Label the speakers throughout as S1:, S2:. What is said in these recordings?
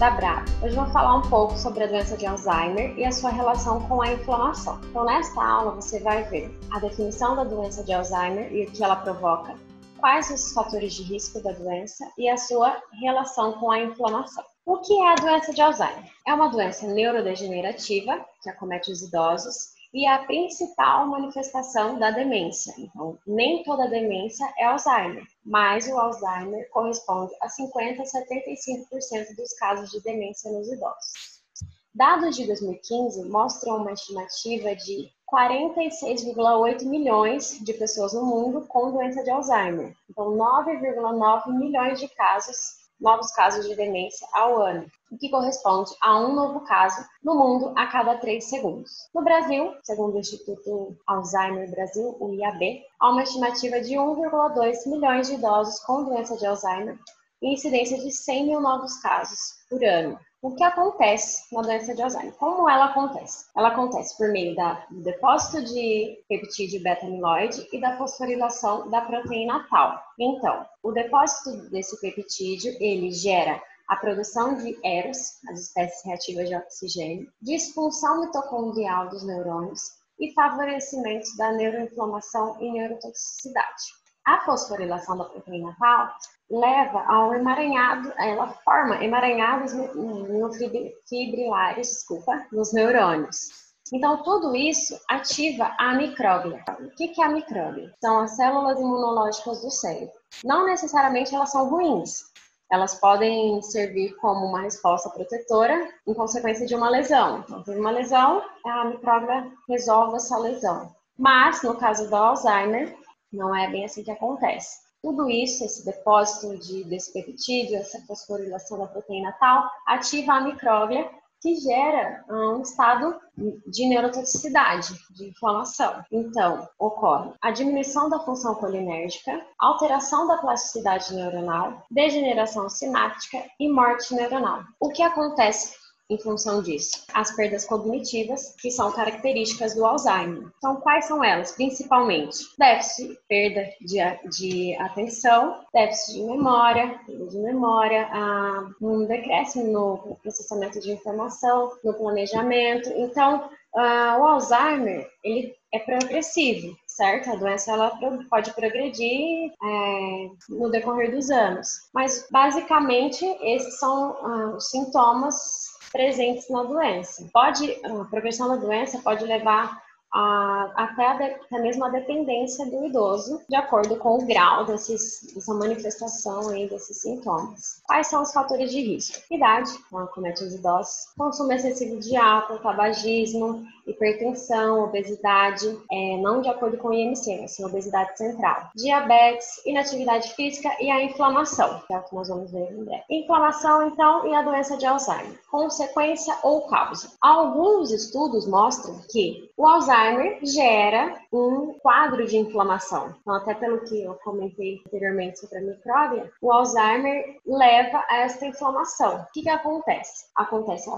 S1: da BRAB. Hoje vou falar um pouco sobre a doença de Alzheimer e a sua relação com a inflamação. Então, nesta aula, você vai ver a definição da doença de Alzheimer e o que ela provoca, quais os fatores de risco da doença e a sua relação com a inflamação. O que é a doença de Alzheimer? É uma doença neurodegenerativa que acomete os idosos e a principal manifestação da demência. Então, nem toda demência é Alzheimer, mas o Alzheimer corresponde a 50 a 75% dos casos de demência nos idosos. Dados de 2015 mostram uma estimativa de 46,8 milhões de pessoas no mundo com doença de Alzheimer. Então, 9,9 milhões de casos novos casos de demência ao ano, o que corresponde a um novo caso no mundo a cada três segundos. No Brasil, segundo o Instituto Alzheimer Brasil, o IAB, há uma estimativa de 1,2 milhões de idosos com doença de Alzheimer e incidência de 100 mil novos casos por ano. O que acontece na doença de Alzheimer? Como ela acontece? Ela acontece por meio da, do depósito de peptídeo beta-amiloide e da fosforilação da proteína tal. Então, o depósito desse peptídeo, ele gera a produção de EROS, as espécies reativas de oxigênio, disfunção mitocondrial dos neurônios e favorecimento da neuroinflamação e neurotoxicidade. A fosforilação da proteína tal leva ao emaranhado, ela forma emaranhados fibrilares, desculpa, nos neurônios. Então, tudo isso ativa a micróglia. O que é a micróglia? São as células imunológicas do cérebro. Não necessariamente elas são ruins. Elas podem servir como uma resposta protetora em consequência de uma lesão. Então, teve uma lesão, a micróglia resolve essa lesão. Mas, no caso do Alzheimer, não é bem assim que acontece. Tudo isso, esse depósito de, desse peptídeo, essa fosforilação da proteína tal, ativa a micróglia, que gera um estado de neurotoxicidade, de inflamação. Então, ocorre a diminuição da função colinérgica, alteração da plasticidade neuronal, degeneração sináptica e morte neuronal. O que acontece em função disso? As perdas cognitivas, que são características do Alzheimer. Então, quais são elas? Principalmente déficit, perda de, de atenção, déficit de memória, perda de memória, ah, um decréscimo no processamento de informação, no planejamento. Então, o Alzheimer, ele é progressivo, certo? A doença ela pode progredir é, no decorrer dos anos, mas basicamente esses são ah, os sintomas presentes na doença. Pode, a progressão da doença pode levar a, até, a de, até mesmo a dependência do idoso, de acordo com o grau desses, dessa manifestação desses sintomas. Quais são os fatores de risco? Idade, então, comete os idosos, consumo excessivo de álcool, tabagismo, hipertensão, obesidade, é, não de acordo com o IMC, mas sim obesidade central, diabetes, inatividade física e a inflamação, que é o que nós vamos ver em breve. Inflamação, então, e a doença de Alzheimer, consequência ou causa. Alguns estudos mostram que o Alzheimer gera um quadro de inflamação. Então, até pelo que eu comentei anteriormente sobre a micróbia, o Alzheimer leva a essa inflamação. O que, que acontece? Acontece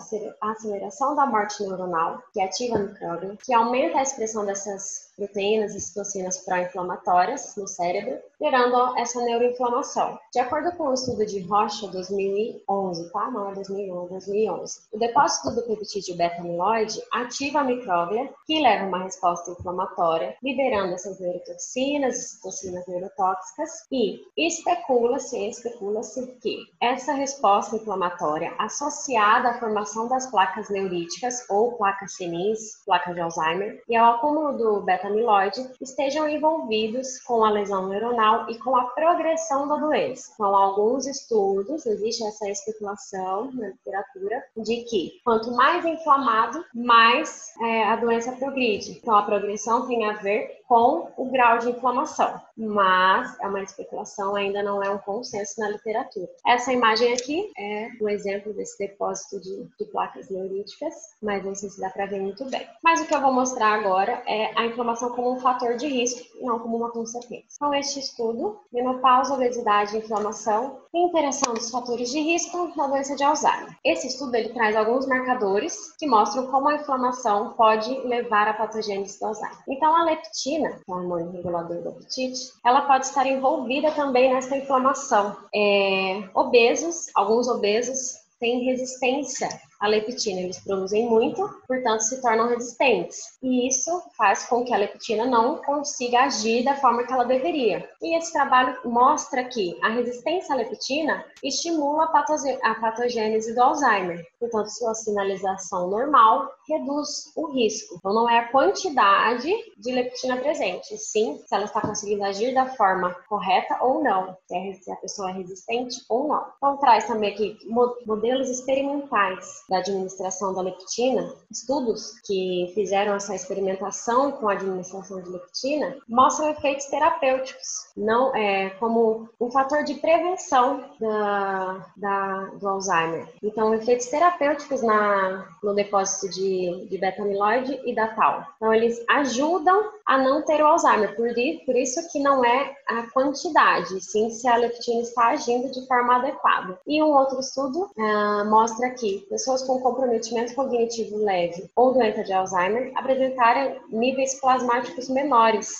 S1: a aceleração da morte neuronal, que ativa a micróbio, que aumenta a expressão dessas proteínas e citocinas pró-inflamatórias no cérebro, gerando essa neuroinflamação. De acordo com o estudo de Rocha 2011, tá? Não é 2011, 2011. O depósito do peptídeo beta-amiloide ativa a micróglia, que leva uma resposta inflamatória, liberando essas neurotoxinas e citocinas neurotóxicas e especula-se, especula-se que essa resposta inflamatória associada à formação das placas neuríticas ou placas senis, placas de Alzheimer, e ao acúmulo do beta amiloide estejam envolvidos com a lesão neuronal e com a progressão da doença. Então, alguns estudos, existe essa especulação na literatura, de que quanto mais inflamado, mais é, a doença progride. Então, a progressão tem a ver com o grau de inflamação, mas é uma especulação, ainda não é um consenso na literatura. Essa imagem aqui é um exemplo desse depósito de, de placas neuríticas, mas não sei se dá para ver muito bem. Mas o que eu vou mostrar agora é a inflamação como um fator de risco, não como uma consequência. Então, este estudo, menopausa, obesidade e inflamação, interação dos fatores de risco na doença de Alzheimer. Esse estudo ele traz alguns marcadores que mostram como a inflamação pode levar à patogênese do Alzheimer. Então, a leptina leptina, que é hormônio regulador do apetite, ela pode estar envolvida também nessa inflamação. É, obesos, alguns obesos têm resistência a leptina eles produzem muito, portanto se tornam resistentes. E isso faz com que a leptina não consiga agir da forma que ela deveria. E esse trabalho mostra que a resistência à leptina estimula a patogênese do Alzheimer. Portanto, sua sinalização normal reduz o risco. Então, não é a quantidade de leptina presente, sim se ela está conseguindo agir da forma correta ou não, se a pessoa é resistente ou não. Então, traz também aqui modelos experimentais da administração da leptina, estudos que fizeram essa experimentação com a administração de leptina mostram efeitos terapêuticos, não é como um fator de prevenção da, da, do Alzheimer. Então, efeitos terapêuticos na, no depósito de, de beta-amiloide e da tau. Então, eles ajudam a não ter o Alzheimer, por, por isso que não é a quantidade, sim se a leptina está agindo de forma adequada. E um outro estudo uh, mostra que pessoas pessoas com comprometimento cognitivo leve ou doença de Alzheimer apresentarem níveis plasmáticos menores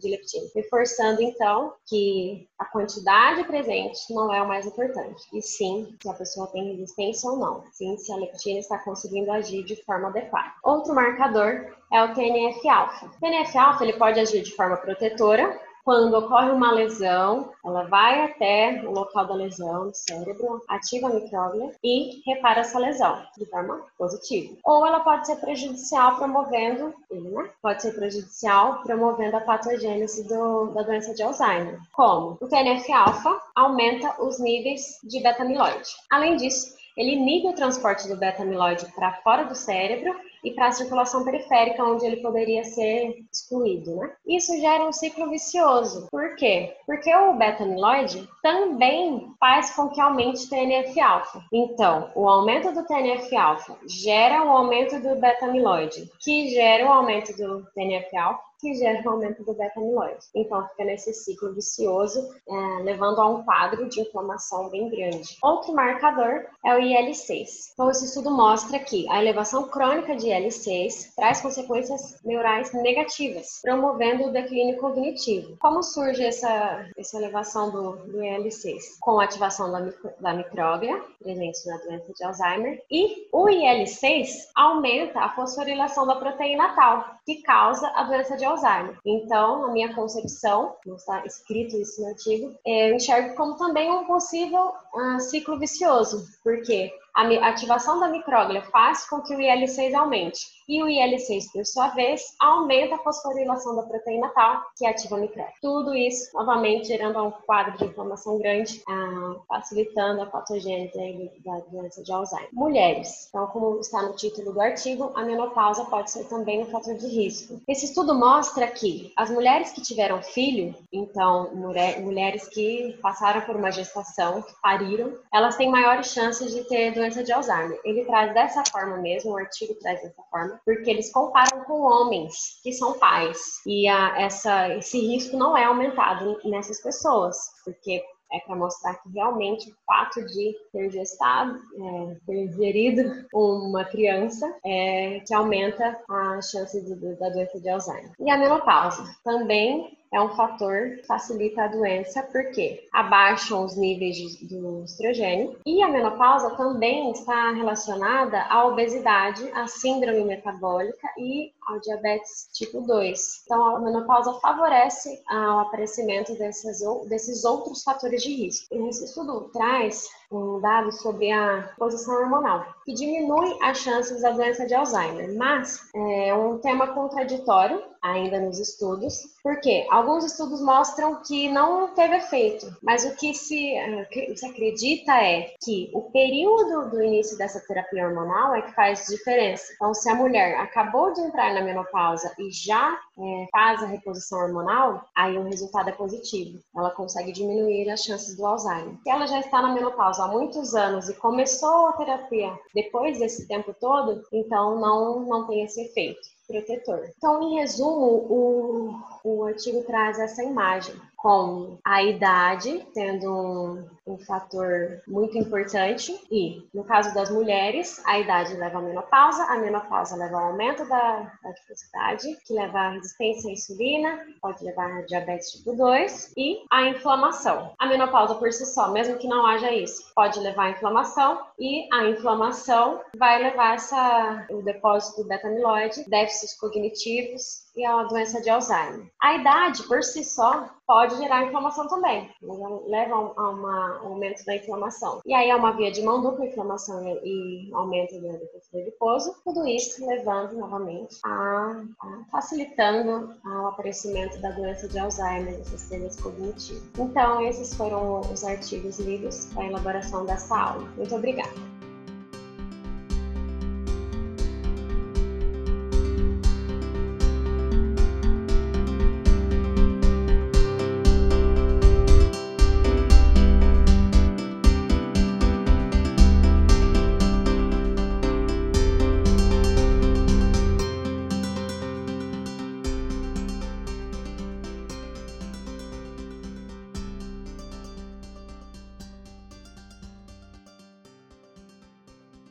S1: de leptina, reforçando então que a quantidade presente não é o mais importante, e sim se a pessoa tem resistência ou não, sim se a leptina está conseguindo agir de forma adequada. Outro marcador é o TNF-alfa. O TNF-alfa ele pode agir de forma protetora, quando ocorre uma lesão, ela vai até o local da lesão, no cérebro, ativa a micróglia e repara essa lesão de forma positiva. Ou ela pode ser prejudicial promovendo, né? Pode ser prejudicial promovendo a patogênese do, da doença de Alzheimer. Como? O TNF-alfa aumenta os níveis de beta-amiloide. Além disso, ele inibe o transporte do beta-amiloide para fora do cérebro e para a circulação periférica, onde ele poderia ser excluído, né? Isso gera um ciclo vicioso. Por quê? Porque o beta-amiloide também faz com que aumente o TNF-alfa. Então, o aumento do TNF-alfa gera um aumento do beta-amiloide, que gera um aumento do TNF-alfa, que gera um aumento do beta-amiloide. Então, fica nesse ciclo vicioso, é, levando a um quadro de inflamação bem grande. Outro marcador é o IL-6. Então, esse estudo mostra que a elevação crônica de IL-6 traz consequências neurais negativas, promovendo o declínio cognitivo. Como surge essa, essa elevação do, do IL-6? Com a ativação da, micro, da presente na doença de Alzheimer, e o IL-6 aumenta a fosforilação da proteína tal, que causa a doença de Alzheimer. Alzheimer. Então, a minha concepção, não está escrito isso no artigo, é, eu enxergo como também um possível uh, ciclo vicioso, porque a ativação da micróglia faz com que o IL-6 aumente. E o IL-6, por sua vez, aumenta a fosforilação da proteína tal, que ativa a micróglia. Tudo isso, novamente, gerando um quadro de inflamação grande, ah, facilitando a patogênese da doença de Alzheimer. Mulheres. Então, como está no título do artigo, a menopausa pode ser também um fator de risco. Esse estudo mostra que as mulheres que tiveram filho, então, mulher, mulheres que passaram por uma gestação, que pariram, elas têm maiores chances de ter doença de Alzheimer. Ele traz dessa forma mesmo, o artigo traz dessa forma, porque eles comparam com homens que são pais. E a, essa, esse risco não é aumentado nessas pessoas, porque é para mostrar que realmente o fato de ter gestado, é, ter gerido uma criança, é, que aumenta a chance de, da doença de Alzheimer. E a menopausa também é um fator que facilita a doença, porque abaixam os níveis de, do estrogênio. E a menopausa também está relacionada à obesidade, à síndrome metabólica e ao diabetes tipo 2. Então, a menopausa favorece o aparecimento desses, desses outros fatores de risco. Esse estudo traz um dado sobre a posição hormonal, que diminui as chances da doença de Alzheimer, mas é um tema contraditório ainda nos estudos, porque alguns estudos mostram que não teve efeito, mas o que se, uh, se acredita é que o período do início dessa terapia hormonal é que faz diferença. Então, se a mulher acabou de entrar na menopausa e já é, faz a reposição hormonal, aí o resultado é positivo. Ela consegue diminuir as chances do Alzheimer. Se ela já está na menopausa há muitos anos e começou a terapia depois desse tempo todo, então não, não tem esse efeito protetor. Então, em resumo, o, o artigo traz essa imagem com a idade sendo um, fator muito importante e, no caso das mulheres, a idade leva à menopausa, a menopausa leva ao aumento da adiposidade, que leva à resistência à insulina, pode levar a diabetes tipo 2 e a inflamação. A menopausa por si só, mesmo que não haja isso, pode levar à inflamação e a inflamação vai levar essa, o depósito do beta-amiloide, déficits cognitivos, e a doença de Alzheimer. A idade, por si só, pode gerar inflamação também, leva a um aumento da inflamação. E aí é uma via de mão dupla, inflamação e aumento do depósito adiposo, tudo isso levando novamente a, a facilitando o aparecimento da doença de Alzheimer nos sistemas cognitivos. Então, esses foram os artigos lidos para a elaboração dessa aula. Muito obrigada.